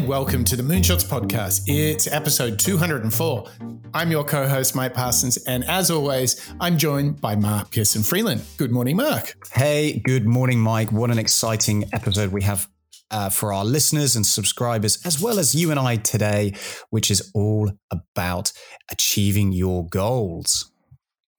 and welcome to the Moonshots Podcast. It's episode 204. I'm your co host, Mike Parsons, and as always, I'm joined by Mark Pearson Freeland. Good morning, Mark. Hey, good morning, Mike. What an exciting episode we have uh, for our listeners and subscribers, as well as you and I today, which is all about achieving your goals.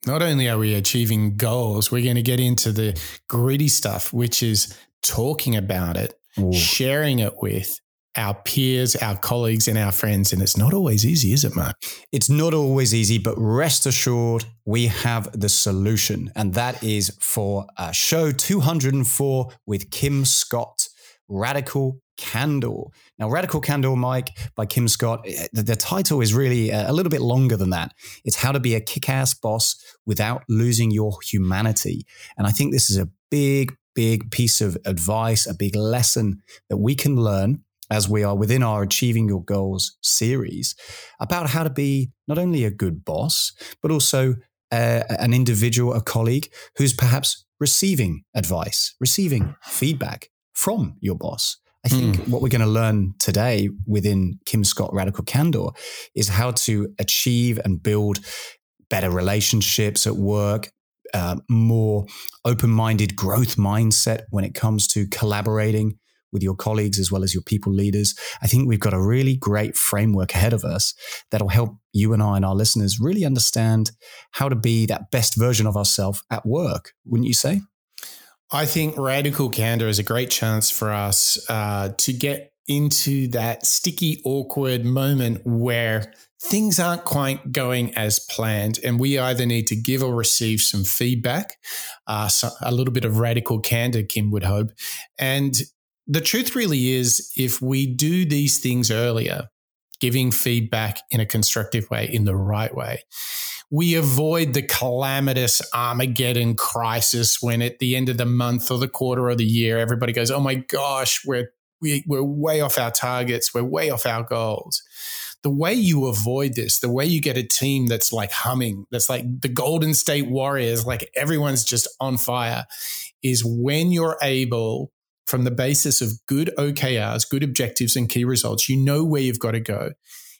Not only are we achieving goals, we're going to get into the gritty stuff, which is talking about it, Ooh. sharing it with our peers, our colleagues, and our friends. And it's not always easy, is it, Mark? It's not always easy, but rest assured, we have the solution. And that is for uh, show 204 with Kim Scott, Radical Candor. Now, Radical Candor, Mike, by Kim Scott, eh, the, the title is really a, a little bit longer than that. It's how to be a kick ass boss without losing your humanity. And I think this is a big, big piece of advice, a big lesson that we can learn as we are within our Achieving Your Goals series about how to be not only a good boss, but also uh, an individual, a colleague who's perhaps receiving advice, receiving feedback from your boss. I think mm. what we're going to learn today within Kim Scott Radical Candor is how to achieve and build better relationships at work, uh, more open minded growth mindset when it comes to collaborating with your colleagues as well as your people leaders. I think we've got a really great framework ahead of us that'll help you and I and our listeners really understand how to be that best version of ourselves at work, wouldn't you say? I think Radical Candor is a great chance for us uh, to get into that sticky, awkward moment where things aren't quite going as planned, and we either need to give or receive some feedback, uh, so a little bit of radical candor, Kim would hope. And the truth really is if we do these things earlier, giving feedback in a constructive way, in the right way, we avoid the calamitous Armageddon crisis when at the end of the month or the quarter or the year, everybody goes, Oh my gosh, we're, we, we're way off our targets. We're way off our goals. The way you avoid this, the way you get a team that's like humming, that's like the Golden State Warriors, like everyone's just on fire, is when you're able from the basis of good OKRs, good objectives, and key results, you know where you've got to go,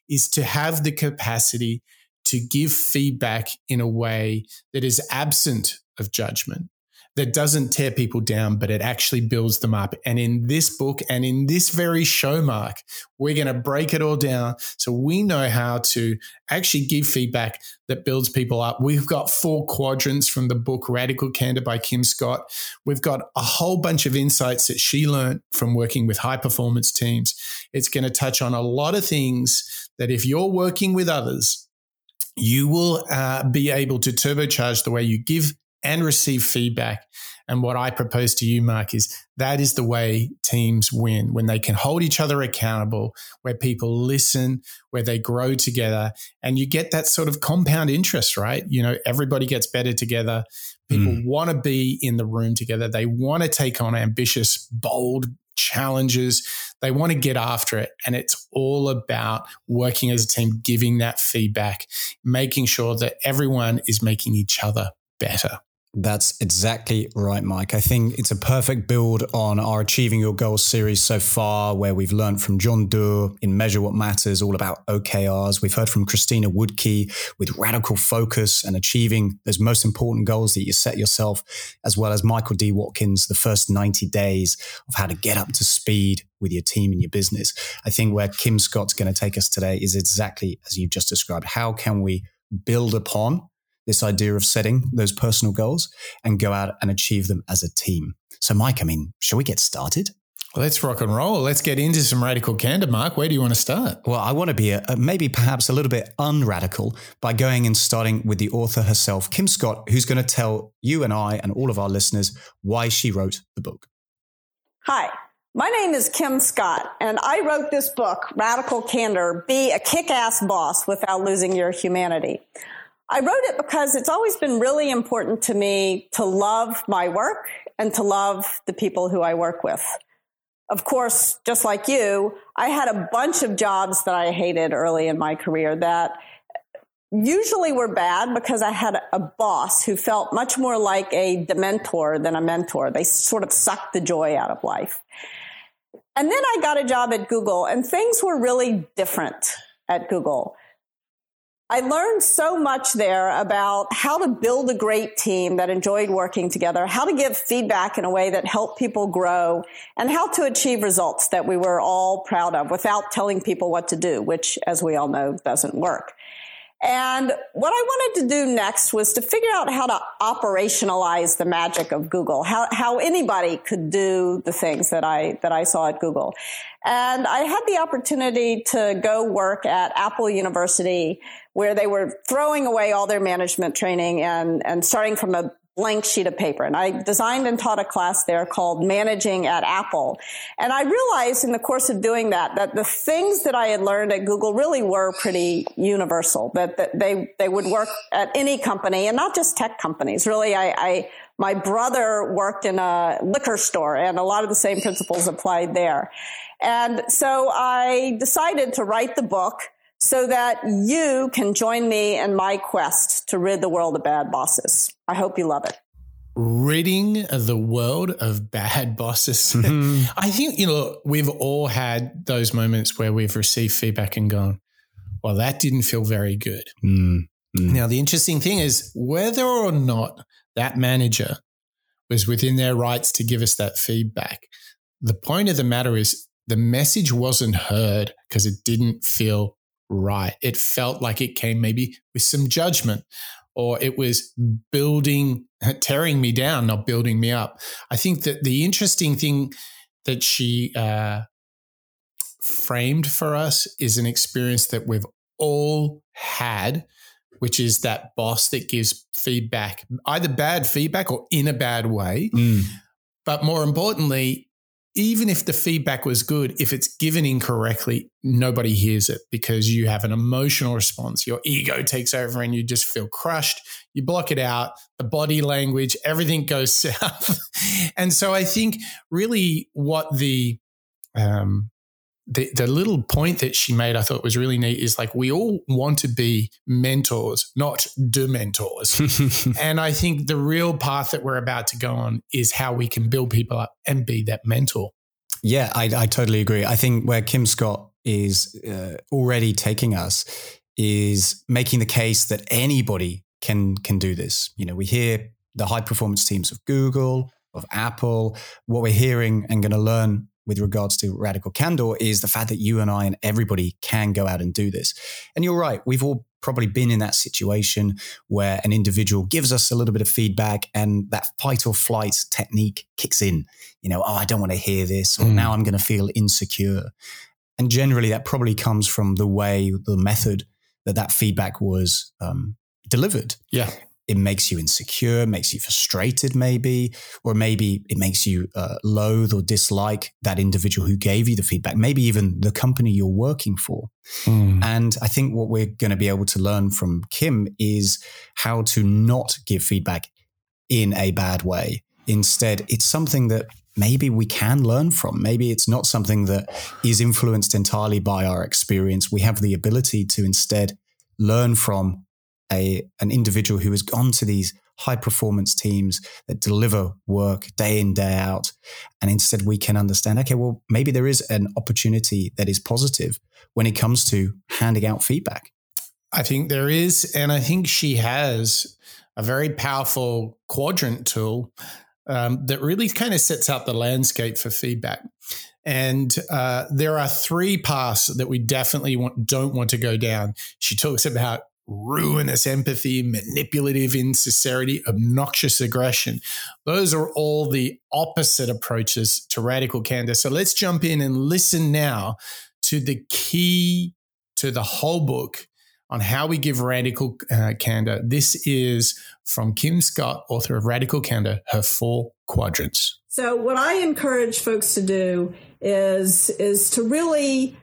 is to have the capacity to give feedback in a way that is absent of judgment that doesn't tear people down, but it actually builds them up. And in this book and in this very show, Mark, we're going to break it all down so we know how to actually give feedback that builds people up. We've got four quadrants from the book Radical Candor by Kim Scott. We've got a whole bunch of insights that she learned from working with high performance teams. It's going to touch on a lot of things that if you're working with others, you will uh, be able to turbocharge the way you give and receive feedback. And what I propose to you, Mark, is that is the way teams win when they can hold each other accountable, where people listen, where they grow together, and you get that sort of compound interest, right? You know, everybody gets better together. People mm. want to be in the room together. They want to take on ambitious, bold challenges. They want to get after it. And it's all about working as a team, giving that feedback, making sure that everyone is making each other better. That's exactly right, Mike. I think it's a perfect build on our Achieving Your Goals series so far, where we've learned from John Doerr in Measure What Matters, all about OKRs. We've heard from Christina Wodtke with radical focus and achieving those most important goals that you set yourself, as well as Michael D. Watkins, the first 90 days of how to get up to speed with your team and your business. I think where Kim Scott's going to take us today is exactly as you've just described. How can we build upon this idea of setting those personal goals and go out and achieve them as a team. So, Mike, I mean, shall we get started? Let's rock and roll. Let's get into some radical candor, Mark. Where do you want to start? Well, I want to be a, a, maybe perhaps a little bit unradical by going and starting with the author herself, Kim Scott, who's going to tell you and I and all of our listeners why she wrote the book. Hi, my name is Kim Scott, and I wrote this book, Radical Candor Be a Kick Ass Boss Without Losing Your Humanity. I wrote it because it's always been really important to me to love my work and to love the people who I work with. Of course, just like you, I had a bunch of jobs that I hated early in my career that usually were bad because I had a boss who felt much more like a dementor than a mentor. They sort of sucked the joy out of life. And then I got a job at Google and things were really different at Google. I learned so much there about how to build a great team that enjoyed working together, how to give feedback in a way that helped people grow, and how to achieve results that we were all proud of without telling people what to do, which, as we all know, doesn't work. And what I wanted to do next was to figure out how to operationalize the magic of Google, how, how anybody could do the things that I, that I saw at Google. And I had the opportunity to go work at Apple University where they were throwing away all their management training and, and starting from a blank sheet of paper. And I designed and taught a class there called Managing at Apple. And I realized in the course of doing that, that the things that I had learned at Google really were pretty universal, that, that they, they would work at any company and not just tech companies. Really, I, I my brother worked in a liquor store and a lot of the same principles applied there. And so I decided to write the book so that you can join me in my quest to rid the world of bad bosses. I hope you love it. Ridding the world of bad bosses. Mm-hmm. I think, you know, we've all had those moments where we've received feedback and gone, well, that didn't feel very good. Mm-hmm. Now, the interesting thing is whether or not that manager was within their rights to give us that feedback, the point of the matter is the message wasn't heard because it didn't feel right. It felt like it came maybe with some judgment or it was building, tearing me down, not building me up. I think that the interesting thing that she uh, framed for us is an experience that we've all had, which is that boss that gives feedback, either bad feedback or in a bad way. Mm. But more importantly, even if the feedback was good, if it's given incorrectly, nobody hears it because you have an emotional response. Your ego takes over and you just feel crushed. You block it out, the body language, everything goes south. and so I think really what the, um, the, the little point that she made, I thought was really neat is like, we all want to be mentors, not dementors. and I think the real path that we're about to go on is how we can build people up and be that mentor. Yeah, I, I totally agree. I think where Kim Scott is uh, already taking us is making the case that anybody can can do this. You know, we hear the high performance teams of Google, of Apple. What we're hearing and going to learn with regards to radical candor is the fact that you and I and everybody can go out and do this. And you're right, we've all probably been in that situation where an individual gives us a little bit of feedback and that fight or flight technique kicks in. You know, oh, I don't want to hear this, or mm. now I'm going to feel insecure. And generally, that probably comes from the way, the method that that feedback was um, delivered. Yeah it makes you insecure, makes you frustrated, maybe, or maybe it makes you uh, loathe or dislike that individual who gave you the feedback, maybe even the company you're working for. Mm. And I think what we're going to be able to learn from Kim is how to not give feedback in a bad way. Instead, it's something that maybe we can learn from. Maybe it's not something that is influenced entirely by our experience. We have the ability to instead learn from a an individual who has gone to these high performance teams that deliver work day in day out and instead we can understand okay well maybe there is an opportunity that is positive when it comes to handing out feedback i think there is and i think she has a very powerful quadrant tool um, that really kind of sets out the landscape for feedback and uh, there are three paths that we definitely want, don't want to go down. She talks about ruinous empathy, manipulative insincerity, obnoxious aggression. Those are all the opposite approaches to radical candor. So let's jump in and listen now to the key to the whole book on how we give radical uh, candor. This is from Kim Scott, author of Radical Candor, her four quadrants. So what I encourage folks to do is is to really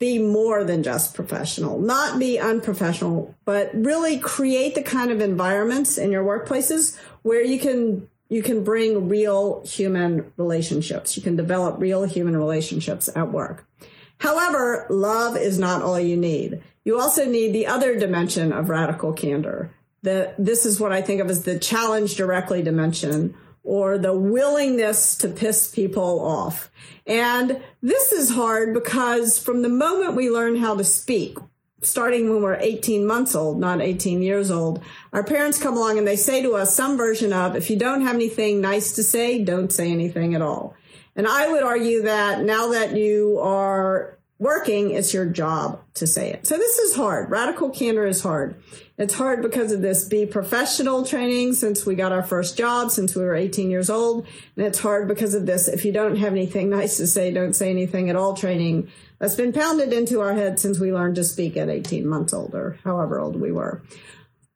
be more than just professional, not be unprofessional, but really create the kind of environments in your workplaces where you can you can bring real human relationships. You can develop real human relationships at work. However, love is not all you need. You also need the other dimension of radical candor. That this is what I think of as the challenge directly dimension, or the willingness to piss people off. And this is hard because from the moment we learn how to speak, starting when we're 18 months old, not 18 years old, our parents come along and they say to us some version of, if you don't have anything nice to say, don't say anything at all. And I would argue that now that you are working, it's your job to say it. So this is hard. Radical candor is hard. It's hard because of this be professional training since we got our first job, since we were 18 years old. And it's hard because of this if you don't have anything nice to say, don't say anything at all training that's been pounded into our head since we learned to speak at 18 months old or however old we were.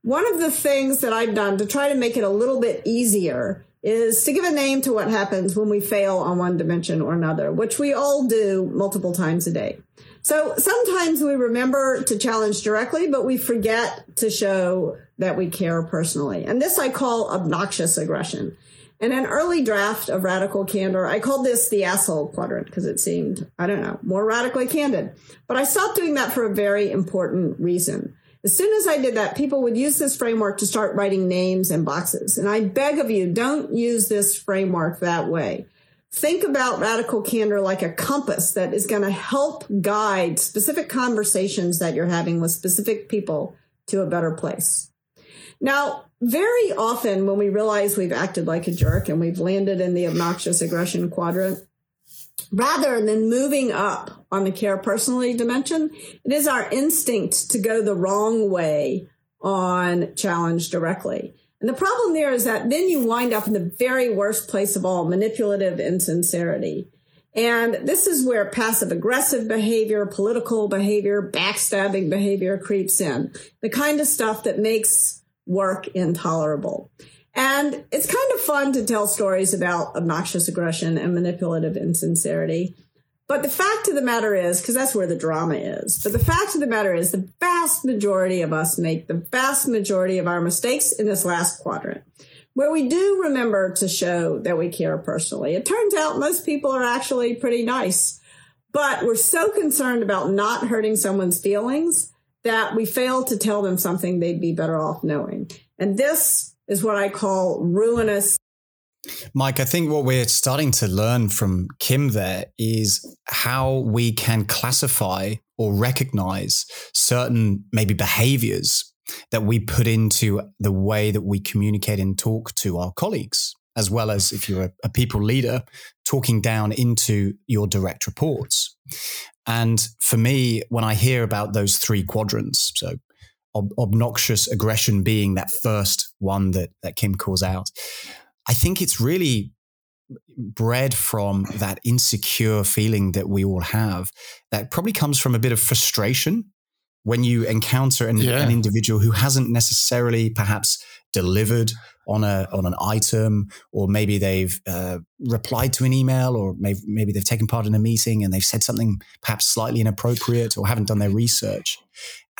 One of the things that I've done to try to make it a little bit easier is to give a name to what happens when we fail on one dimension or another, which we all do multiple times a day. So sometimes we remember to challenge directly, but we forget to show that we care personally. And this I call obnoxious aggression. In an early draft of Radical Candor, I called this the asshole quadrant because it seemed, I don't know, more radically candid. But I stopped doing that for a very important reason. As soon as I did that, people would use this framework to start writing names and boxes. And I beg of you, don't use this framework that way. Think about radical candor like a compass that is going to help guide specific conversations that you're having with specific people to a better place. Now, very often when we realize we've acted like a jerk and we've landed in the obnoxious aggression quadrant, rather than moving up on the care personally dimension, it is our instinct to go the wrong way on challenge directly. And the problem there is that then you wind up in the very worst place of all manipulative insincerity. And this is where passive aggressive behavior, political behavior, backstabbing behavior creeps in. The kind of stuff that makes work intolerable. And it's kind of fun to tell stories about obnoxious aggression and manipulative insincerity. But the fact of the matter is, because that's where the drama is, but the fact of the matter is, the vast majority of us make the vast majority of our mistakes in this last quadrant, where we do remember to show that we care personally. It turns out most people are actually pretty nice, but we're so concerned about not hurting someone's feelings that we fail to tell them something they'd be better off knowing. And this is what I call ruinous. Mike, I think what we're starting to learn from Kim there is how we can classify or recognize certain maybe behaviors that we put into the way that we communicate and talk to our colleagues, as well as if you're a, people leader, talking down into your direct reports. And for me, when I hear about those three quadrants, so ob- obnoxious aggression being that first one that, that Kim calls out, I think it's really bred from that insecure feeling that we all have that probably comes from a bit of frustration when you encounter an, yeah. an individual who hasn't necessarily perhaps delivered on a on an item, or maybe they've uh, replied to an email, or maybe maybe they've taken part in a meeting and they've said something perhaps slightly inappropriate, or haven't done their research,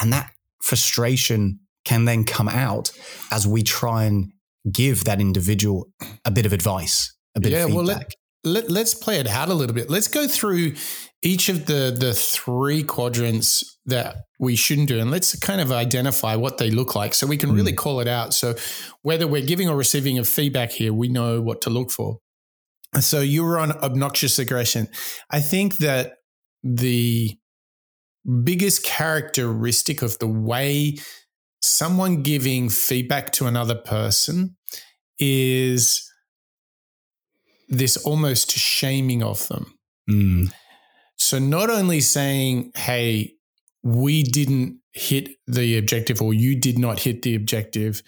and that frustration can then come out as we try and give that individual a bit of advice, a bit yeah, of feedback. Yeah, well, let, let, let's play it out a little bit. Let's go through each of the the three quadrants that we shouldn't do and let's kind of identify what they look like so we can really mm. call it out so whether we're giving or receiving of feedback here we know what to look for so you were on obnoxious aggression i think that the biggest characteristic of the way someone giving feedback to another person is this almost shaming of them. Mm. So, not only saying, hey, we didn't hit the objective or you did not hit the objective,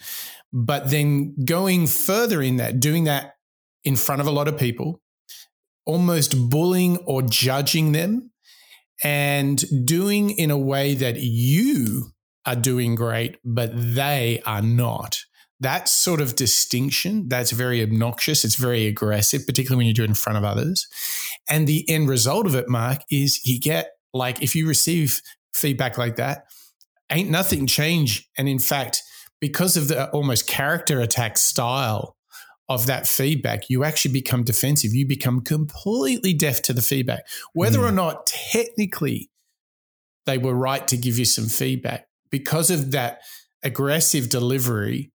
but then going further in that, doing that in front of a lot of people, almost bullying or judging them, and doing in a way that you are doing great, but they are not. That sort of distinction that's very obnoxious it's very aggressive particularly when you do it in front of others. And the end result of it mark is you get like if you receive feedback like that ain't nothing change. And in fact because of the almost character attack style of that feedback you actually become defensive. You become completely deaf to the feedback. Whether mm. or not technically they were right to give you some feedback because of that aggressive delivery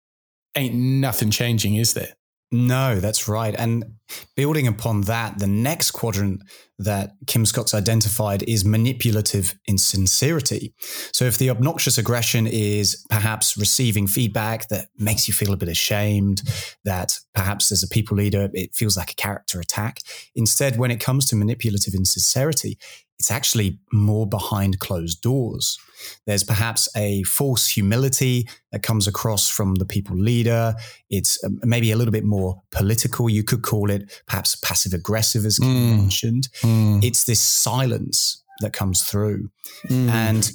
ain't nothing changing, is there? No, that's right. And building upon that, the next quadrant that Kim Scott's identified is manipulative insincerity. So if the obnoxious aggression is perhaps receiving feedback that makes you feel a bit ashamed, that perhaps as a people leader, it feels like a character attack. Instead, when it comes to manipulative insincerity, it's actually more behind closed doors. There's perhaps a false humility that comes across from the people leader. It's um, maybe a little bit more political. You could call it perhaps passive aggressive, as mm. mentioned. Mm. It's this silence that comes through. Mm. And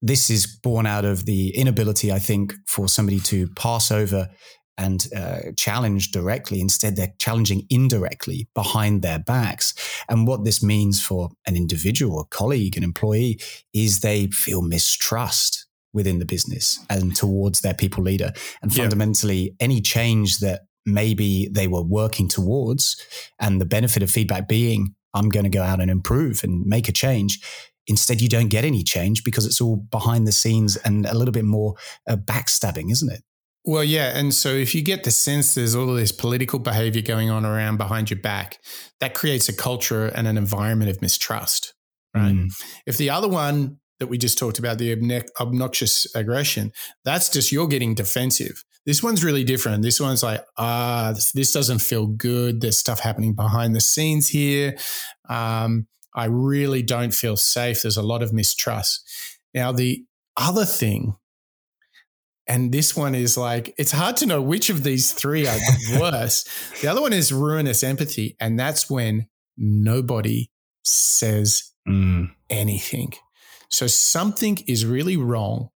this is born out of the inability, I think, for somebody to pass over and uh, challenge directly. Instead, they're challenging indirectly behind their backs. And what this means for an individual, a colleague, an employee, is they feel mistrust within the business and towards their people leader. And fundamentally, yeah. any change that maybe they were working towards and the benefit of feedback being, I'm going to go out and improve and make a change. Instead, you don't get any change because it's all behind the scenes and a little bit more uh, backstabbing, isn't it? Well, yeah. And so if you get the sense there's all of this political behavior going on around behind your back, that creates a culture and an environment of mistrust, right? Mm. If the other one that we just talked about, the obnoxious aggression, that's just you're getting defensive. This one's really different. This one's like, ah, this, this, doesn't feel good. There's stuff happening behind the scenes here. Um, I really don't feel safe. There's a lot of mistrust. Now, the other thing and this one is like, it's hard to know which of these three are the worst. the other one is ruinous empathy. And that's when nobody says mm. anything. So something is really wrong.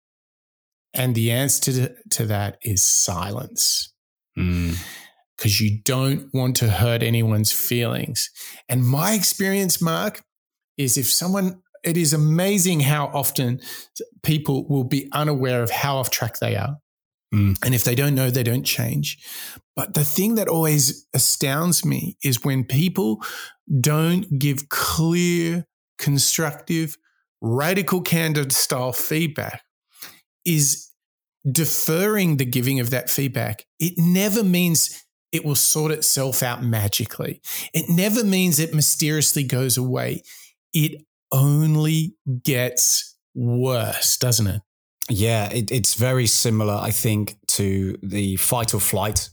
And the answer to, to that is silence. Because mm. you don't want to hurt anyone's feelings. And my experience, Mark, is if someone it is amazing how often people will be unaware of how off track they are. Mm. And if they don't know, they don't change. But the thing that always astounds me is when people don't give clear, constructive, radical candid style feedback, is deferring the giving of that feedback. It never means it will sort itself out magically. It never means it mysteriously goes away. It only gets worse, doesn't it? Yeah, it, it's very similar, I think, to the fight or flight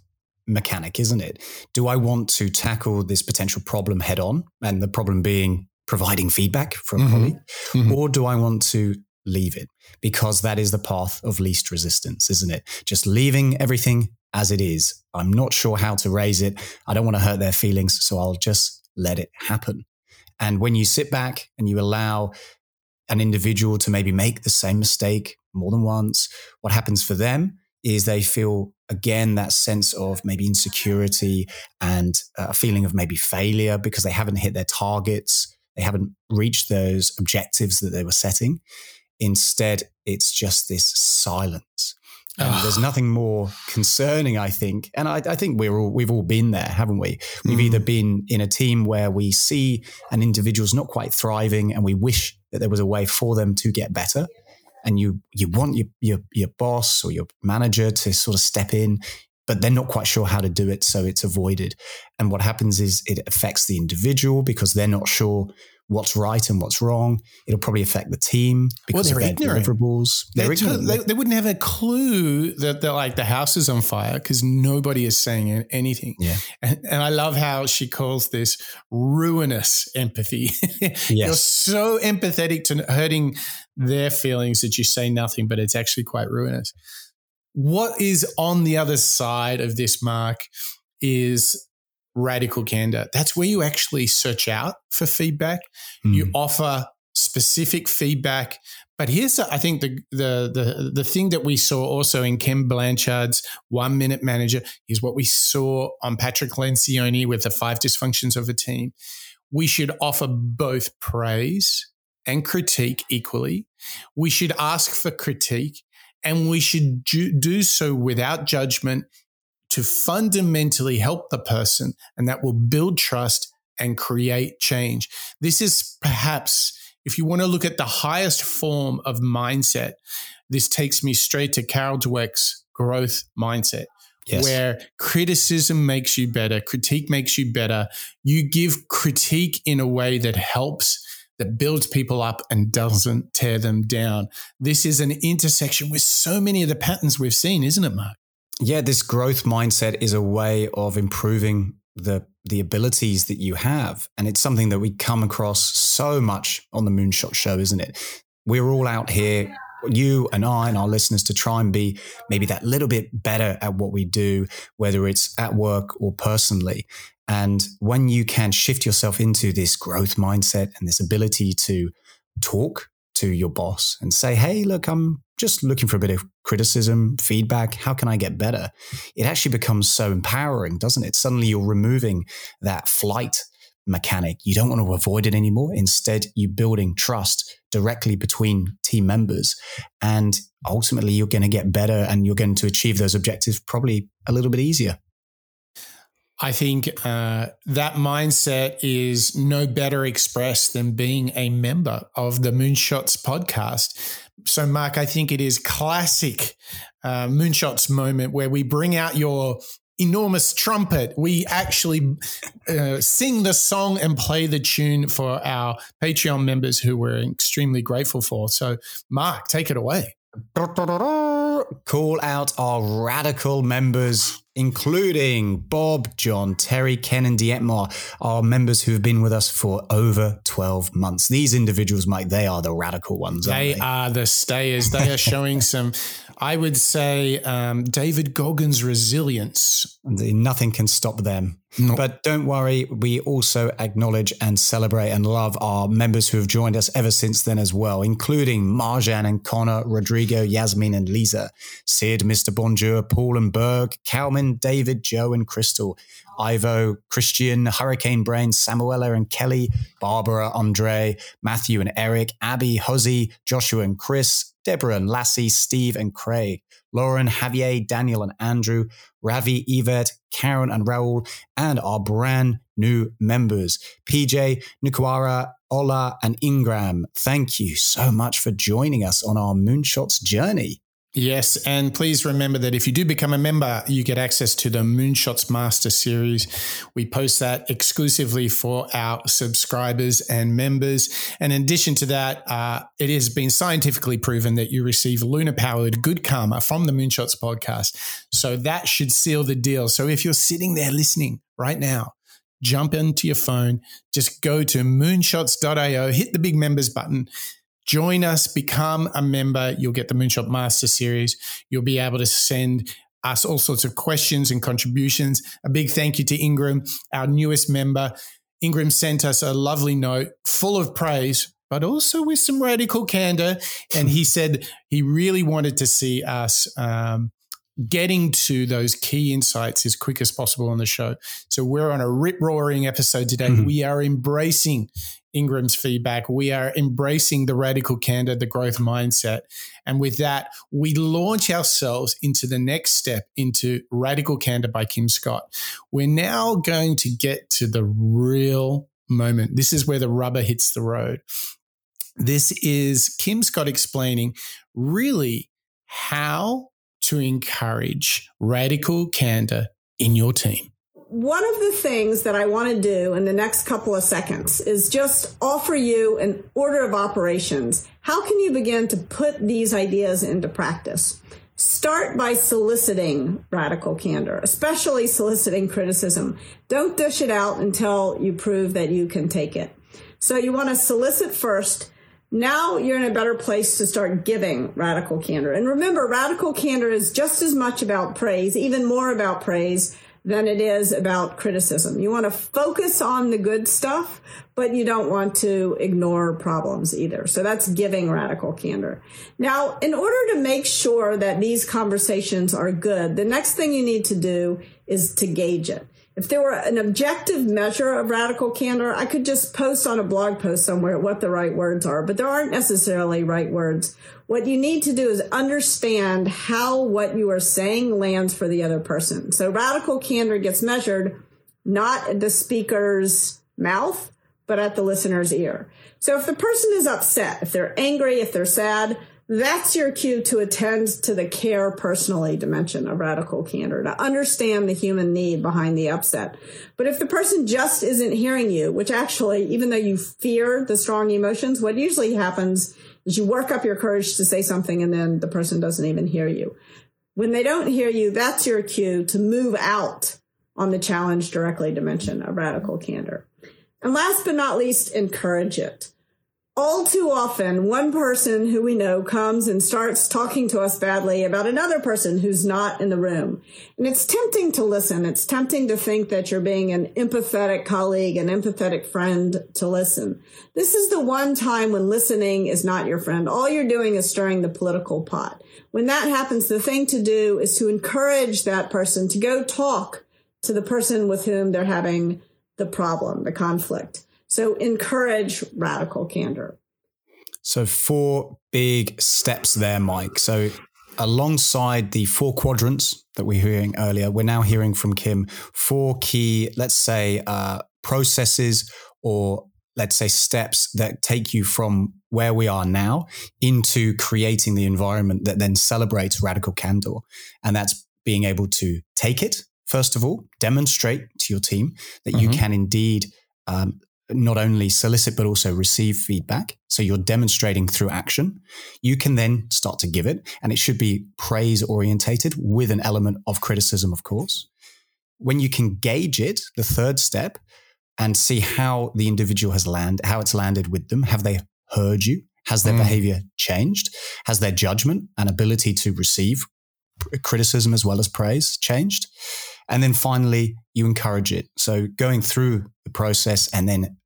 mechanic, isn't it? Do I want to tackle this potential problem head on, and the problem being providing feedback from mm-hmm. a colleague, mm-hmm. or do I want to leave it? Because that is the path of least resistance, isn't it? Just leaving everything as it is. I'm not sure how to raise it. I don't want to hurt their feelings, so I'll just let it happen. And when you sit back and you allow an individual to maybe make the same mistake more than once, what happens for them is they feel again that sense of maybe insecurity and uh, a feeling of maybe failure because they haven't hit their targets, they haven't reached those objectives that they were setting. Instead, it's just this silence. And there's nothing more concerning, I think. And I, I, think we're all, we've all been there, haven't we? We've mm. either been in a team where we see an individual's not quite thriving and we wish that there was a way for them to get better. And you, you want your, your, your boss or your manager to sort of step in, but they're not quite sure how to do it. So it's avoided. And what happens is it affects the individual because they're not sure what's right and what's wrong. It'll probably affect the team because well, of their ignorant. deliverables. They're, they're ignorant. They, they, wouldn't have a clue that they're like the house is on fire because nobody is saying anything. Yeah. And, and, I love how she calls this ruinous empathy. yes. You're so empathetic to hurting their feelings that you say nothing, but it's actually quite ruinous. What is on the other side of this, Mark, is radical candor. That's where you actually search out for feedback. Mm. You offer specific feedback. But here's, I think, the, the the the thing that we saw also in Ken Blanchard's One Minute Manager is what we saw on Patrick Lencioni with the five dysfunctions of a team. We should offer both praise and critique equally. We should ask for critique, and we should do so without judgment to fundamentally help the person, and that will build trust and create change. This is perhaps, if you want to look at the highest form of mindset, this takes me straight to Carol Dweck's growth mindset. yes. where criticism makes you better, critique makes you better. You give critique in a way that helps that builds people up and doesn't tear them down. This is an intersection with so many of the patterns we've seen, isn't it, Mark? Yeah, this growth mindset is a way of improving the the abilities that you have, and it's something that we come across so much on the Moonshot Show, isn't it? We're all out here, you and I and our listeners, to try and be maybe that little bit better at what we do, whether it's at work or personally. And when you can shift yourself into this growth mindset and this ability to talk to your boss and say, Hey, look, I'm just looking for a bit of criticism, feedback. How can I get better? It actually becomes so empowering, doesn't it? Suddenly you're removing that flight mechanic. You don't want to avoid it anymore. Instead, you're building trust directly between team members. And ultimately, you're going to get better and you're going to achieve those objectives probably a little bit easier. I think uh, that mindset is no better expressed than being a member of the Moonshots podcast. So, Mark, I think it is classic uh, Moonshots moment where we bring out your enormous trumpet. We actually uh, sing the song and play the tune for our Patreon members who we're extremely grateful for. So, Mark, take it away. Call out our radical members including Bob, John, Terry, Ken, and Dietmar, our members who have been with us for over 12 months. These individuals, Mike, they are the radical ones. They, they? are the stayers. They are showing some, I would say, um, David Goggins' resilience. Nothing can stop them. No. But don't worry, we also acknowledge and celebrate and love our members who have joined us ever since then as well, including Marjan and Connor, Rodrigo, Yasmin and Lisa, Sid, Mr. Bonjour, Paul and Berg, Calvin, David, Joe and Crystal, Ivo, Christian, Hurricane Brain, Samuela and Kelly, Barbara, Andre, Matthew and Eric, Abby, Huzzy, Joshua and Chris, Deborah and Lassie, Steve and Craig, Lauren, Javier, Daniel and Andrew, Ravi, Yvette, Karen and Raul, and our brand new members, PJ, Nukwara, Ola, and Ingram. Thank you so much for joining us on our Moonshots journey. Yes, and please remember that if you do become a member, you get access to the Moonshots Master Series. We post that exclusively for our subscribers and members. And in addition to that, uh, it has been scientifically proven that you receive lunar powered good karma from the Moonshots podcast. So that should seal the deal. So if you're sitting there listening right now, jump into your phone, just go to moonshots.io, hit the big members button Join us, become a member. You'll get the Moonshot Master Series. You'll be able to send us all sorts of questions and contributions. A big thank you to Ingram, our newest member. Ingram sent us a lovely note full of praise, but also with some radical candor. And he said he really wanted to see us um, getting to those key insights as quick as possible on the show. So we're on a rip roaring episode today. Mm-hmm. We are embracing Ingram's feedback. We are embracing the radical candor, the growth mindset. And with that, we launch ourselves into the next step into Radical Candor by Kim Scott. We're now going to get to the real moment. This is where the rubber hits the road. This is Kim Scott explaining really how to encourage radical candor in your team one of the things that I want to do in the next couple of seconds is just offer you an order of operations. How can you begin to put these ideas into practice? Start by soliciting radical candor, especially soliciting criticism. Don't dish it out until you prove that you can take it. So you want to solicit first. Now you're in a better place to start giving radical candor. And remember, radical candor is just as much about praise, even more about praise than it is about criticism. You want to focus on the good stuff, but you don't want to ignore problems either. So that's giving radical candor. Now, in order to make sure that these conversations are good, the next thing you need to do is to gauge it. If there were an objective measure of radical candor, I could just post on a blog post somewhere what the right words are, but there aren't necessarily right words. What you need to do is understand how what you are saying lands for the other person. So radical candor gets measured not at the speaker's mouth, but at the listener's ear. So if the person is upset, if they're angry, if they're sad, That's your cue to attend to the care personally dimension of radical candor, to understand the human need behind the upset. But if the person just isn't hearing you, which actually, even though you fear the strong emotions, what usually happens is you work up your courage to say something and then the person doesn't even hear you. When they don't hear you, that's your cue to move out on the challenge directly dimension of radical candor. And last but not least, encourage it all too often, one person who we know comes and starts talking to us badly about another person who's not in the room. And it's tempting to listen. It's tempting to think that you're being an empathetic colleague, an empathetic friend to listen. This is the one time when listening is not your friend. All you're doing is stirring the political pot. When that happens, the thing to do is to encourage that person to go talk to the person with whom they're having the problem, the conflict. So encourage radical candor. So, four big steps there, Mike. So, alongside the four quadrants that we were hearing earlier, we're now hearing from Kim four key, let's say, uh, processes or let's say steps that take you from where we are now into creating the environment that then celebrates radical candor. And that's being able to take it, first of all, demonstrate to your team that mm-hmm. you can indeed um, not only solicit but also receive feedback. So you're demonstrating through action. You can then start to give it, and it should be praise orientated with an element of criticism, of course. When you can gauge it, the third step, and see how the individual has landed, how it's landed with them. Have they heard you? Has their mm. behavior changed? Has their judgment and ability to receive criticism as well as praise changed? And then finally, you encourage it. So going through the process and then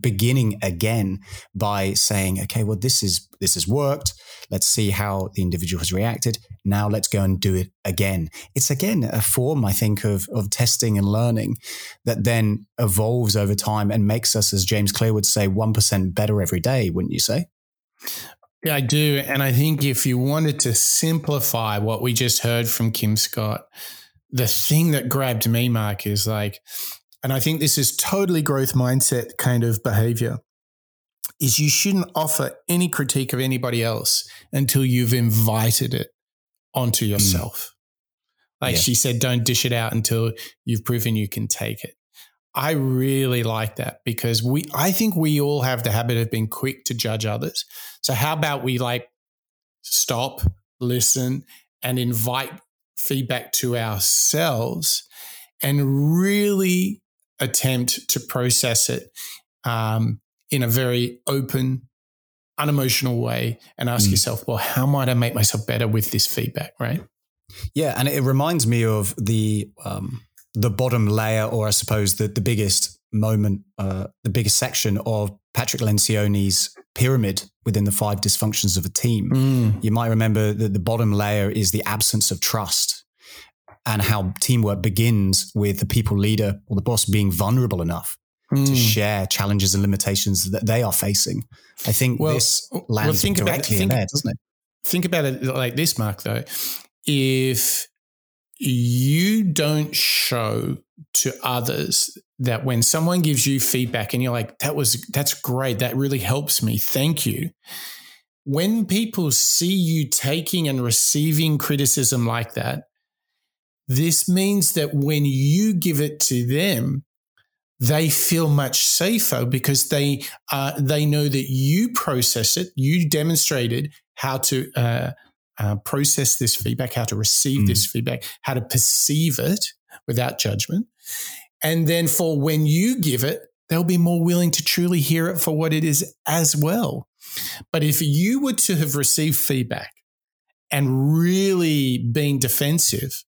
beginning again by saying, okay, well, this is, this has worked. Let's see how the individual has reacted. Now let's go and do it again. It's again a form, I think, of, of testing and learning that then evolves over time and makes us, as James Clear would say, 1% better every day, wouldn't you say? Yeah, I do. And I think if you wanted to simplify what we just heard from Kim Scott, the thing that grabbed me, Mark, is like, and I think this is totally growth mindset kind of behavior, is you shouldn't offer any critique of anybody else until you've invited it onto hmm. yourself. Mm. Like yeah. she said, don't dish it out until you've proven you can take it. I really like that because we, I think we all have the habit of being quick to judge others. So how about we like stop, listen, and invite feedback to ourselves and really attempt to process it um, in a very open, unemotional way and ask mm. yourself, well, how might I make myself better with this feedback, right? Yeah, and it reminds me of the um, the bottom layer, or I suppose the the biggest moment, uh, the biggest section of Patrick Lencioni's pyramid within the five dysfunctions of a team. Mm. You might remember that the bottom layer is the absence of trust and how teamwork begins with the people leader or the boss being vulnerable enough mm. to share challenges and limitations that they are facing. I think well, this lands well, directly think, in there, doesn't it? Think about it like this, Mark, though. If you don't show to others that when someone gives you feedback and you're like, that was, that's great. That really helps me. Thank you. When people see you taking and receiving criticism like that, this means that when you give it to them, they feel much safer because they uh, they know that you process it, you demonstrated how to uh, uh, process this feedback, how to receive mm. this feedback, how to perceive it without judgment, and then for when you give it, they'll be more willing to truly hear it for what it is as well. But if you were to have received feedback and really been defensive,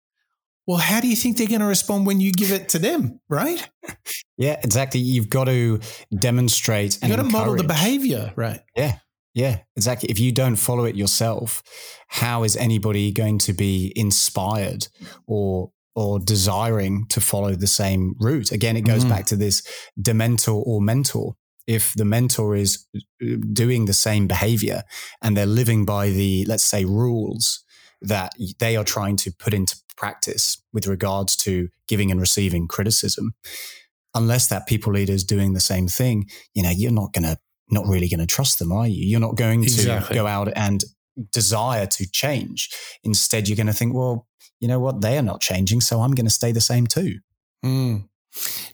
well, how do you think they're going to respond when you give it to them, right? Yeah, exactly. You've got to demonstrate You've got to model the behavior, right? Yeah. Yeah, exactly. If you don't follow it yourself, how is anybody going to be inspired or or desiring to follow the same route. Again, it goes mm-hmm. back to this dementor or mentor. If the mentor is uh, doing the same behavior and they're living by the, let's say, rules that they are trying to put into practice with regards to giving and receiving criticism, unless that people leader is doing the same thing, you know, you're not going to, not really going to trust them, are you? You're not going to exactly. go out and desire to change. Instead, you're going to think, well, you know what? They are not changing, so I'm going to stay the same too. Mm.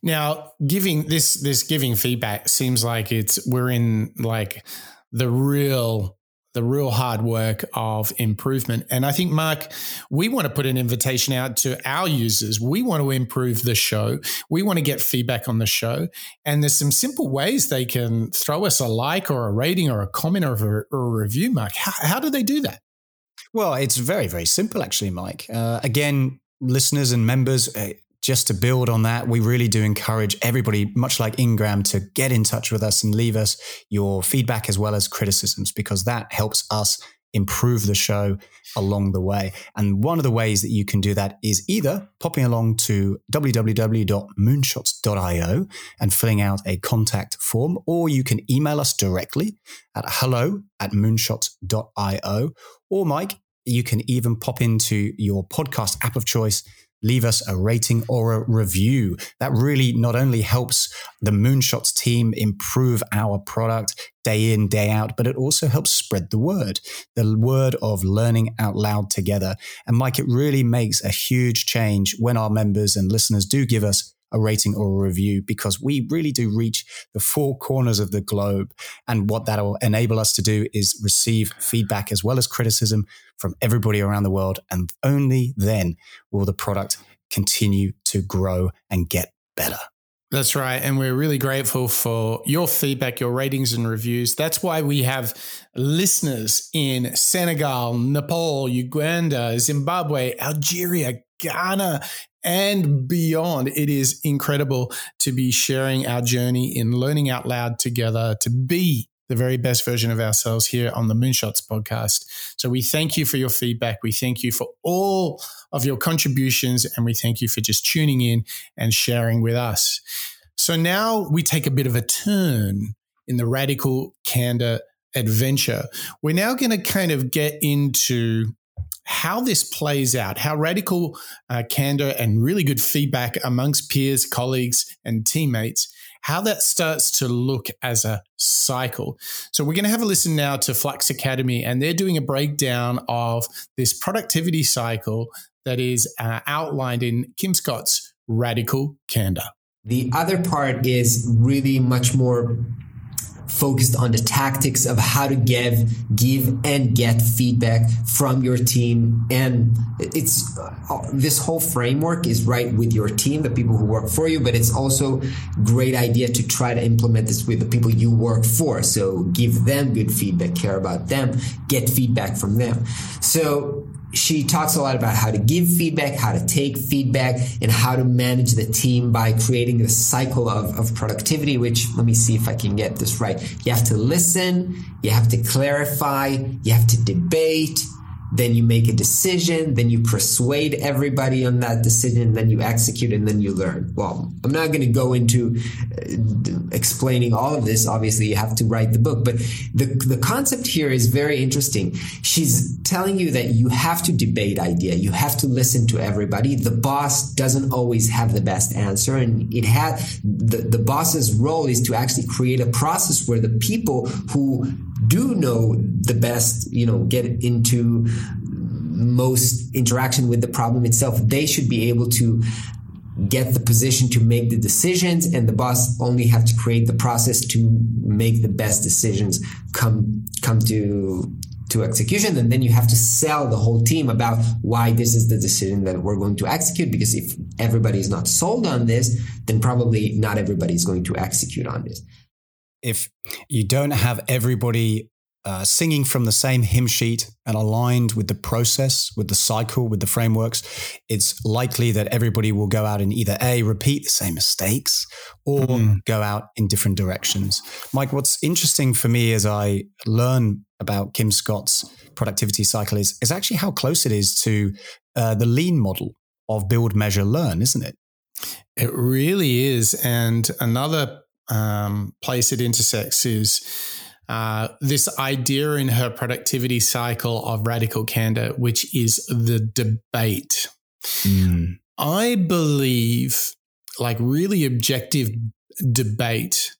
Now, giving this this giving feedback seems like it's we're in like the real the real hard work of improvement. And I think, Mark, we want to put an invitation out to our users. We want to improve the show. We want to get feedback on the show. And there's some simple ways they can throw us a like or a rating or a comment or a, or a review, Mark. How, how, do they do that? Well, it's very, very simple, actually, Mike. Uh, again, listeners and members, uh, just to build on that, we really do encourage everybody, much like Ingram, to get in touch with us and leave us your feedback as well as criticisms, because that helps us improve the show along the way. And one of the ways that you can do that is either popping along to www.moonshots.io and filling out a contact form, or you can email us directly at hello at moonshots.io. Or, Mike, you can even pop into your podcast app of choice leave us a rating or a review. That really not only helps the Moonshots team improve our product day in, day out, but it also helps spread the word, the word of learning out loud together. And Mike, it really makes a huge change when our members and listeners do give us a rating or a review because we really do reach the four corners of the globe. And what that will enable us to do is receive feedback as well as criticism from everybody around the world. And only then will the product continue to grow and get better. That's right. And we're really grateful for your feedback, your ratings and reviews. That's why we have listeners in Senegal, Nepal, Uganda, Zimbabwe, Algeria, Ghana, and beyond. It is incredible to be sharing our journey in learning out loud together, to be the very best version of ourselves here on the Moonshots podcast. So we thank you for your feedback. We thank you for all of your contributions, and we thank you for just tuning in and sharing with us. So now we take a bit of a turn in the radical candor adventure. We're now going to kind of get into how this plays out, how radical uh, candor and really good feedback amongst peers, colleagues, and teammates, how that starts to look as a cycle. So, we're going to have a listen now to Flux Academy, and they're doing a breakdown of this productivity cycle that is uh, outlined in Kim Scott's Radical Candor. The other part is really much more focused on the tactics of how to give give and get feedback from your team. And it's uh, this whole framework is right with your team the people who work for you but it's also great idea to try to implement this with the people you work for. So give them good feedback care about them get feedback from them. So she talks a lot about how to give feedback, how to take feedback, and how to manage the team by creating a cycle of, of productivity, which let me see if I can get this right. You have to listen, you have to clarify, you have to debate, then you make a decision, then you persuade everybody on that decision, then you execute, and then you learn. Well, I'm not going to go into uh, explaining all of this. Obviously, you have to write the book, but the, the concept here is very interesting. She's telling you that you have to debate idea. You have to listen to everybody. The boss doesn't always have the best answer. And it had the, the boss's role is to actually create a process where the people who do know the best, you know, get into most interaction with the problem itself, they should be able to get the position to make the decisions and the boss only have to create the process to make the best decisions come come to to execution. And then you have to sell the whole team about why this is the decision that we're going to execute because if everybody is not sold on this then probably not everybody is going to execute on this if you don't have everybody uh, singing from the same hymn sheet and aligned with the process, with the cycle, with the frameworks, it's likely that everybody will go out and either A, repeat the same mistakes or mm. go out in different directions. Mike, what's interesting for me as I learn about Kim Scott's productivity cycle is, is actually how close it is to uh, the lean model of build, measure, learn, isn't it? It really is. And another um, place it intersects is uh, this idea in her productivity cycle of radical candor, which is the debate. Mm. I believe, like, really objective debate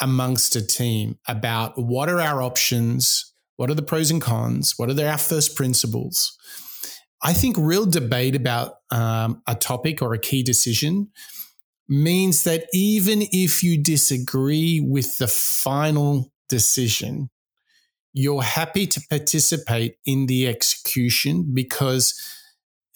amongst a team about what are our options, What are the pros and cons? What are our first principles? I think real debate about um, a topic or a key decision means that even if you disagree with the final decision, you're happy to participate in the execution because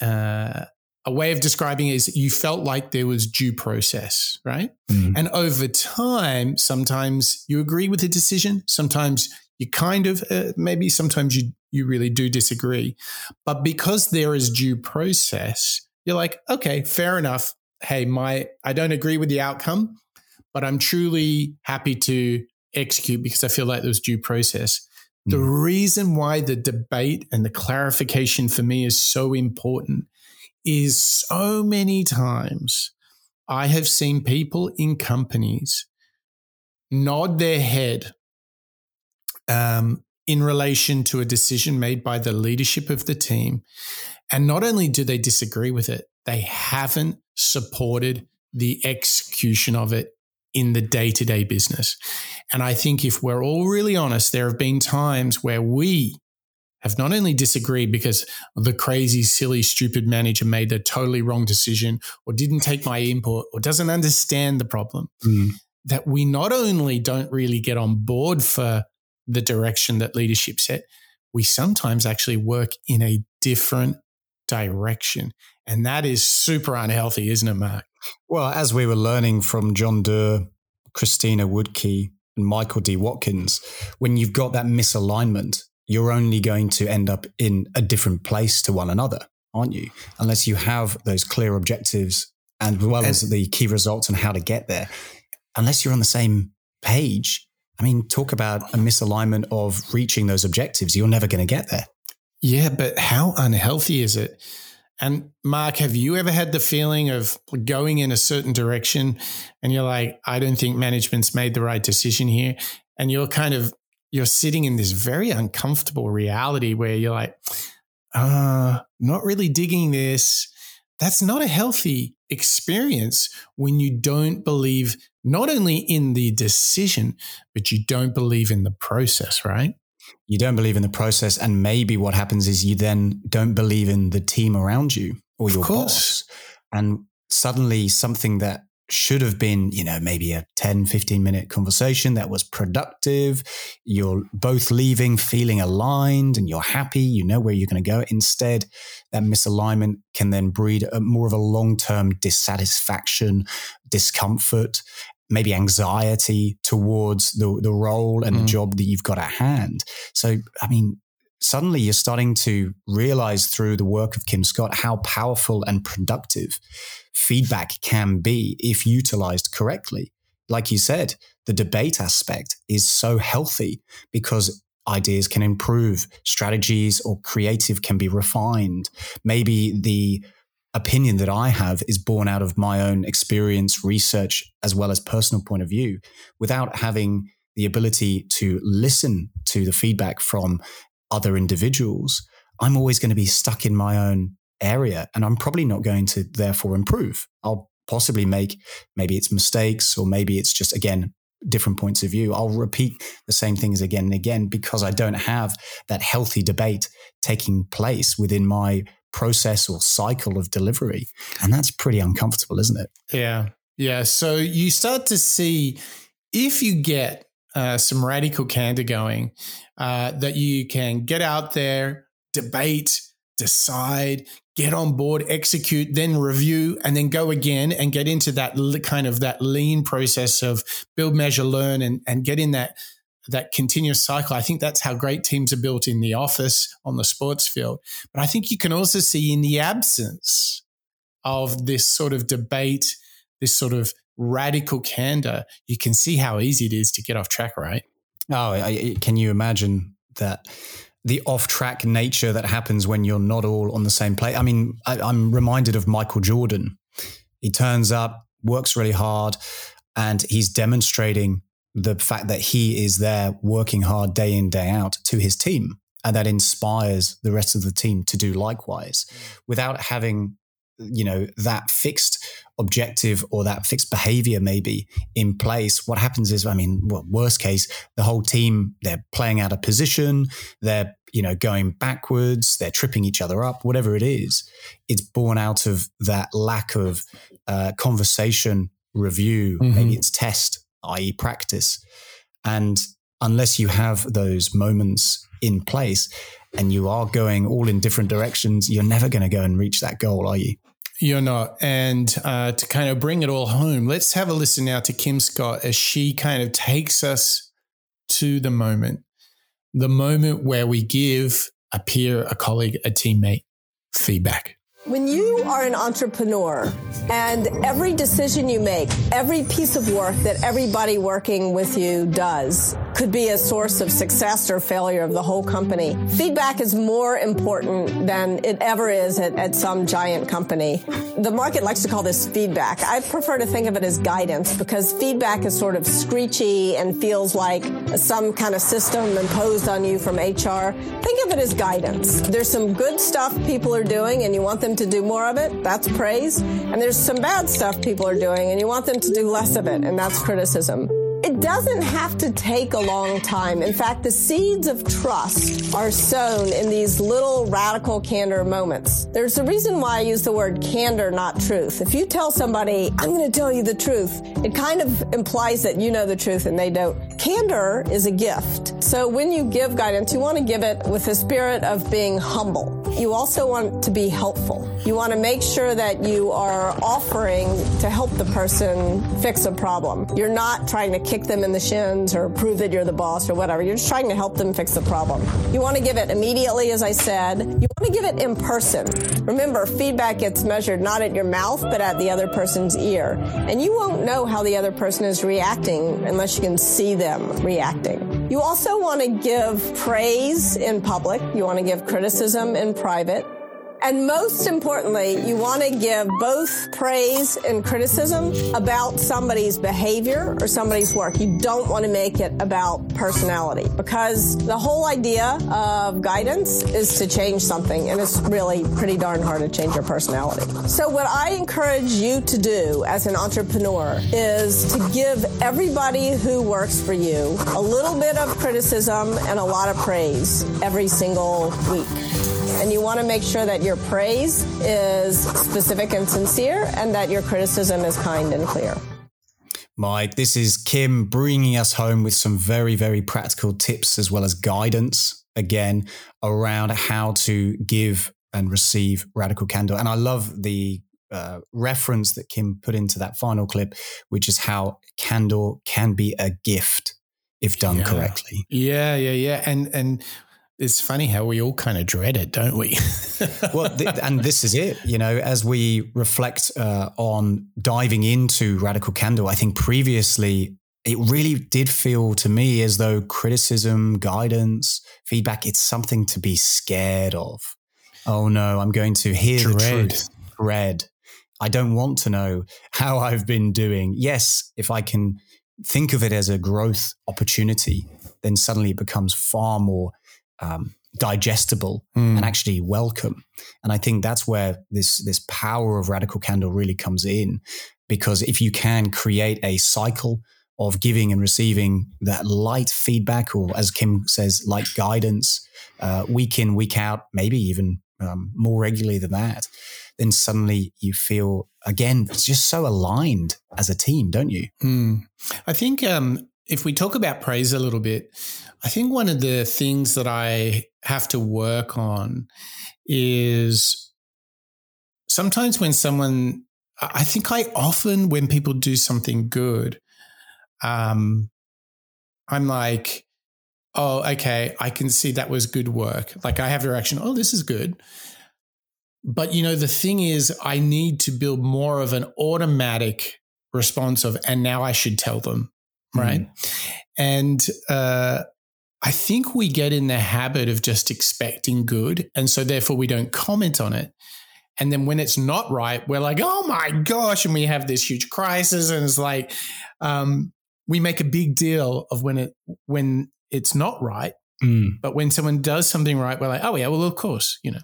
uh, a way of describing it is you felt like there was due process, right? Mm. And over time, sometimes you agree with the decision, sometimes you kind of, uh, maybe sometimes you, you really do disagree. But because there is due process, you're like, okay, fair enough. Hey, my, I don't agree with the outcome, but I'm truly happy to execute because I feel like there's due process. The mm. reason why the debate and the clarification for me is so important is so many times I have seen people in companies nod their head um, in relation to a decision made by the leadership of the team. And not only do they disagree with it, they haven't supported the execution of it in the day to day business. And I think if we're all really honest, there have been times where we have not only disagreed because the crazy, silly, stupid manager made a totally wrong decision or didn't take my input or doesn't understand the problem, mm. that we not only don't really get on board for the direction that leadership set, we sometimes actually work in a different direction. And that is super unhealthy, isn't it, Mark? Well, as we were learning from John Doerr, Christina Wodtke, and Michael D. Watkins, when you've got that misalignment, you're only going to end up in a different place to one another, aren't you? Unless you have those clear objectives and as well as the key results and how to get there. Unless you're on the same page, I mean, talk about a misalignment of reaching those objectives. You're never going to get there. Yeah, but how unhealthy is it? And Mark, have you ever had the feeling of going in a certain direction and you're like, I don't think management's made the right decision here? And you're kind of you're sitting in this very uncomfortable reality where you're like, uh, not really digging this. That's not a healthy experience when you don't believe not only in the decision, but you don't believe in the process, right? You don't believe in the process. And maybe what happens is you then don't believe in the team around you or your boss. And suddenly something that should have been, you know, maybe a 10, 15 minute conversation that was productive. You're both leaving feeling aligned and you're happy. You know where you're going to go. Instead, that misalignment can then breed a, more of a long term dissatisfaction, discomfort, maybe anxiety towards the, the role and mm. the job that you've got at hand. So, I mean, suddenly you're starting to realize through the work of Kim Scott how powerful and productive feedback can be if utilized correctly. Like you said, the debate aspect is so healthy because ideas can improve, strategies or creative can be refined. Maybe the opinion that I have is born out of my own experience, research, as well as personal point of view without having the ability to listen to the feedback from other individuals, I'm always going to be stuck in my own area and I'm probably not going to therefore improve. I'll possibly make maybe it's mistakes or maybe it's just again different points of view. I'll repeat the same things again and again because I don't have that healthy debate taking place within my process or cycle of delivery. And that's pretty uncomfortable, isn't it? Yeah. Yeah. So you start to see if you get uh, some radical candor going, uh, that you can get out there, debate, decide, get on board, execute, then review, and then go again and get into that kind of that lean process of build, measure, learn, and, and get in that that continuous cycle. I think that's how great teams are built in the office, on the sports field. But I think you can also see in the absence of this sort of debate, this sort of radical candor, you can see how easy it is to get off track, right? Oh, I, can you imagine that? The off track nature that happens when you're not all on the same plate. I mean, I, I'm reminded of Michael Jordan. He turns up, works really hard, and he's demonstrating the fact that he is there working hard day in, day out to his team. And that inspires the rest of the team to do likewise without having, you know, that fixed objective or that fixed behavior maybe in place, what happens is, I mean, well, worst case, the whole team, they're playing out of position, they're, you know, going backwards, they're tripping each other up, whatever it is. It's born out of that lack of uh, conversation review, mm-hmm. maybe it's test, i.e., practice. And unless you have those moments in place and you are going all in different directions, you're never going to go and reach that goal, are you? You're not. And uh, to kind of bring it all home, let's have a listen now to Kim Scott as she kind of takes us to the moment, the moment where we give a peer, a colleague, a teammate feedback. When you are an entrepreneur and every decision you make, every piece of work that everybody working with you does could be a source of success or failure of the whole company, feedback is more important than it ever is at, at some giant company. The market likes to call this feedback. I prefer to think of it as guidance because feedback is sort of screechy and feels like some kind of system imposed on you from HR. Think of it as guidance. There's some good stuff people are doing and you want them them to do more of it, that's praise. And there's some bad stuff people are doing and you want them to do less of it, and that's criticism. It doesn't have to take a long time. In fact, the seeds of trust are sown in these little radical candor moments. There's a reason why I use the word candor, not truth. If you tell somebody, I'm going to tell you the truth, it kind of implies that you know the truth and they don't. Candor is a gift. So when you give guidance, you want to give it with the spirit of being humble. You also want to be helpful. You want to make sure that you are offering to help the person fix a problem. You're not trying to kick them in the shins or prove that you're the boss or whatever. You're just trying to help them fix the problem. You want to give it immediately, as I said. You want to give it in person. Remember, feedback gets measured not at your mouth, but at the other person's ear. And you won't know how the other person is reacting unless you can see them reacting. You also want to give praise in public. You want to give criticism in private. And most importantly, you want to give both praise and criticism about somebody's behavior or somebody's work. You don't want to make it about personality because the whole idea of guidance is to change something and it's really pretty darn hard to change your personality. So what I encourage you to do as an entrepreneur is to give everybody who works for you a little bit of criticism and a lot of praise every single week and you want to make sure that your praise is specific and sincere and that your criticism is kind and clear. Mike, this is Kim bringing us home with some very, very practical tips as well as guidance again around how to give and receive radical candor. And I love the uh, reference that Kim put into that final clip, which is how candor can be a gift if done yeah. correctly. Yeah, yeah, yeah. And and it's funny how we all kind of dread it, don't we? well, th- and this is it. You know, as we reflect uh, on diving into radical candor, I think previously it really did feel to me as though criticism, guidance, feedback, it's something to be scared of. Oh no, I'm going to hear Dread. the truth. Dread. I don't want to know how I've been doing. Yes, if I can think of it as a growth opportunity, then suddenly it becomes far more um, digestible mm. and actually welcome. And I think that's where this this power of radical candor really comes in, because if you can create a cycle of giving and receiving that light feedback, or as Kim says, light guidance, uh, week in week out, maybe even um, more regularly than that, then suddenly you feel again it's just so aligned as a team, don't you? Mm. I think um, if we talk about praise a little bit, I think one of the things that I have to work on is sometimes when someone, I think I often, when people do something good, um, I'm like, oh, okay, I can see that was good work. Like I have a reaction, oh, this is good. But you know, the thing is, I need to build more of an automatic response of, and now I should tell them right? Mm. And uh, I think we get in the habit of just expecting good. And so therefore we don't comment on it. And then when it's not right, we're like, oh my gosh. And we have this huge crisis. And it's like, um, we make a big deal of when it, when it's not right. Mm. But when someone does something right, we're like, oh yeah, well, of course, you know,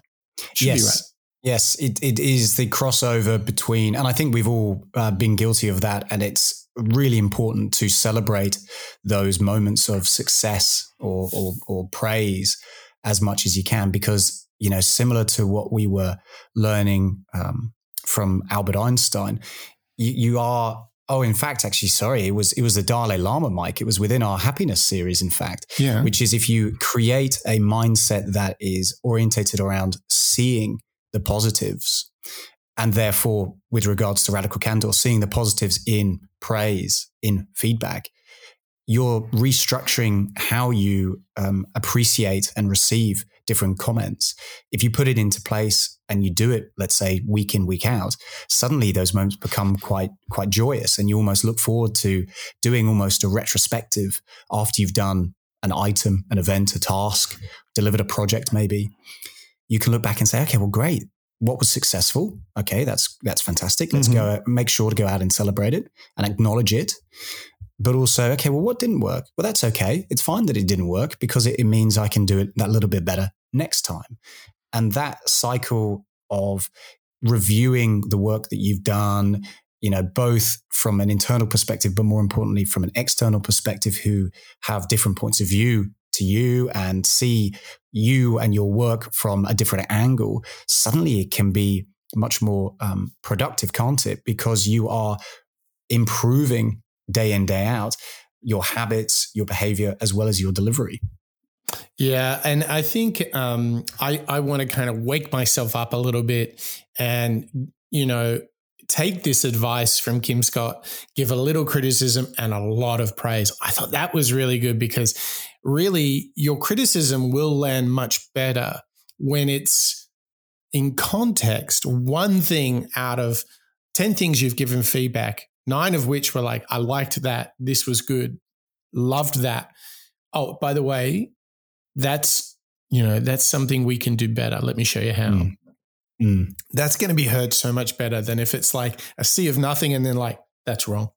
yes. Yes, it, it is the crossover between, and I think we've all uh, been guilty of that. And it's really important to celebrate those moments of success or, or, or praise as much as you can, because, you know, similar to what we were learning um, from Albert Einstein, you, you are Oh, in fact, actually, sorry, it was it was the Dalai Lama, Mike. It was within our happiness series, in fact. Yeah. Which is if you create a mindset that is orientated around seeing the positives, and therefore, with regards to radical candor, seeing the positives in praise, in feedback, you're restructuring how you um, appreciate and receive different comments. If you put it into place and you do it, let's say week in, week out, suddenly those moments become quite, quite joyous. And you almost look forward to doing almost a retrospective after you've done an item, an event, a task, delivered a project, maybe. You can look back and say, okay, well, great. What was successful? Okay, that's that's fantastic. Let's mm-hmm. go make sure to go out and celebrate it and acknowledge it but also, okay, well, what didn't work? Well, that's okay. It's fine that it didn't work because it, it means I can do it that little bit better next time. And that cycle of reviewing the work that you've done, you know, both from an internal perspective, but more importantly, from an external perspective, who have different points of view to you and see you and your work from a different angle, suddenly it can be much more um, productive, can't it? Because you are improving day in, day out your habits, your behavior, as well as your delivery. Yeah, and I think um, I I want to kind of wake myself up a little bit, and you know take this advice from Kim Scott, give a little criticism and a lot of praise. I thought that was really good because really your criticism will land much better when it's in context. One thing out of 10 things you've given feedback, nine of which were like, I liked that. This was good. Loved that. Oh, by the way, that's you know that's something we can do better let me show you how mm. Mm. that's going to be heard so much better than if it's like a sea of nothing and then like that's wrong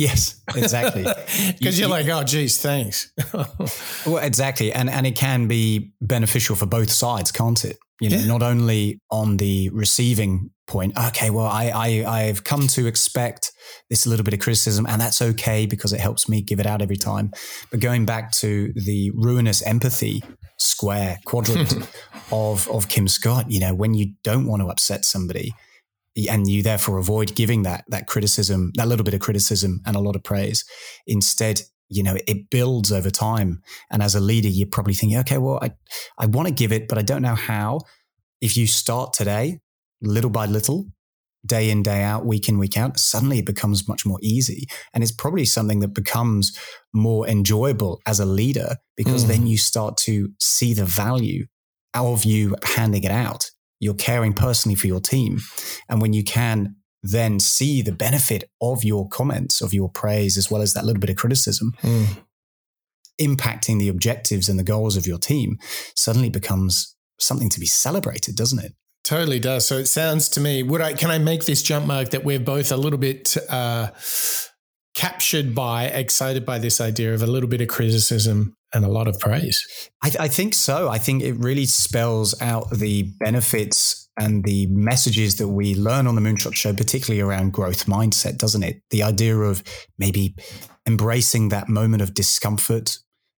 yes. Exactly. Because you, are like oh geez thanks. Well exactly. And and it can be beneficial for both sides can't it? You know yeah. not only on the receiving point okay well i i i've come to expect this little bit of criticism, and that's okay because it helps me give it out every time. But going back to the ruinous empathy square quadrant of of Kim Scott, you know, when you don't want to upset somebody, and you therefore avoid giving that that criticism, that little bit of criticism and a lot of praise, instead you know it builds over time and as a leader you're probably thinking okay well i i want to give it but i don't know how if you start today little by little day in, day out, week in, week out, suddenly it becomes much more easy. And it's probably something that becomes more enjoyable as a leader because mm. then you start to see the value of you handing it out. You're caring personally for your team. And when you can then see the benefit of your comments, of your praise, as well as that little bit of criticism, mm. impacting the objectives and the goals of your team, suddenly becomes something to be celebrated, doesn't it? Totally does. So it sounds to me, would I can I make this jump mark that we're both a little bit uh, captured by, excited by this idea of a little bit of criticism and a lot of praise? I, I think so. I think it really spells out the benefits and the messages that we learn on the Moonshot Show, particularly around growth mindset, doesn't it? The idea of maybe embracing that moment of discomfort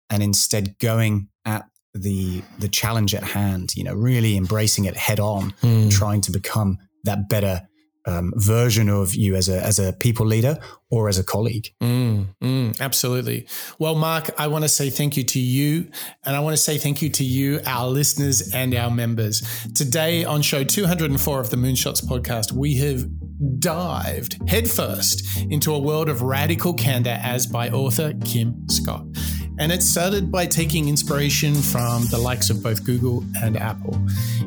and instead going at the the challenge at hand. You know, really embracing it head on, mm. trying to become that better um, version of you as a as a people leader or as a colleague. Mm, mm, absolutely. Well, Mark, I want to say thank you to you, and I want to say thank you to you, our listeners and our members. Today on show 204 of the Moonshots podcast, we have dived headfirst into a world of radical candor as by author Kim Scott. And it started by taking inspiration from the likes of both Google and Apple.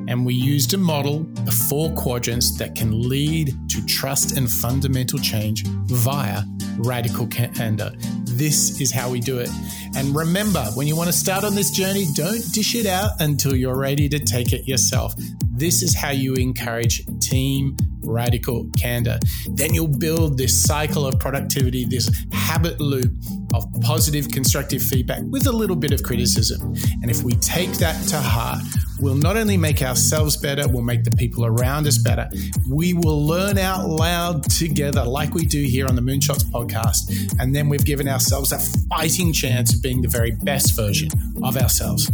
And we used a model of four quadrants that can lead to trust and fundamental change via radical candor. This is how we do it. And remember, when you want to start on this journey, don't dish it out until you're ready to take it yourself. This is how you encourage team radical candor. Then you'll build this cycle of productivity, this habit loop of positive, constructive feedback with a little bit of criticism. And if we take that to heart, we'll not only make ourselves better, we'll make the people around us better. We will learn out loud together, like we do here on the Moonshots podcast. And then we've given ourselves a fighting chance of being the very best version of ourselves.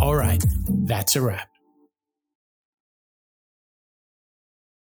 All right, that's a wrap.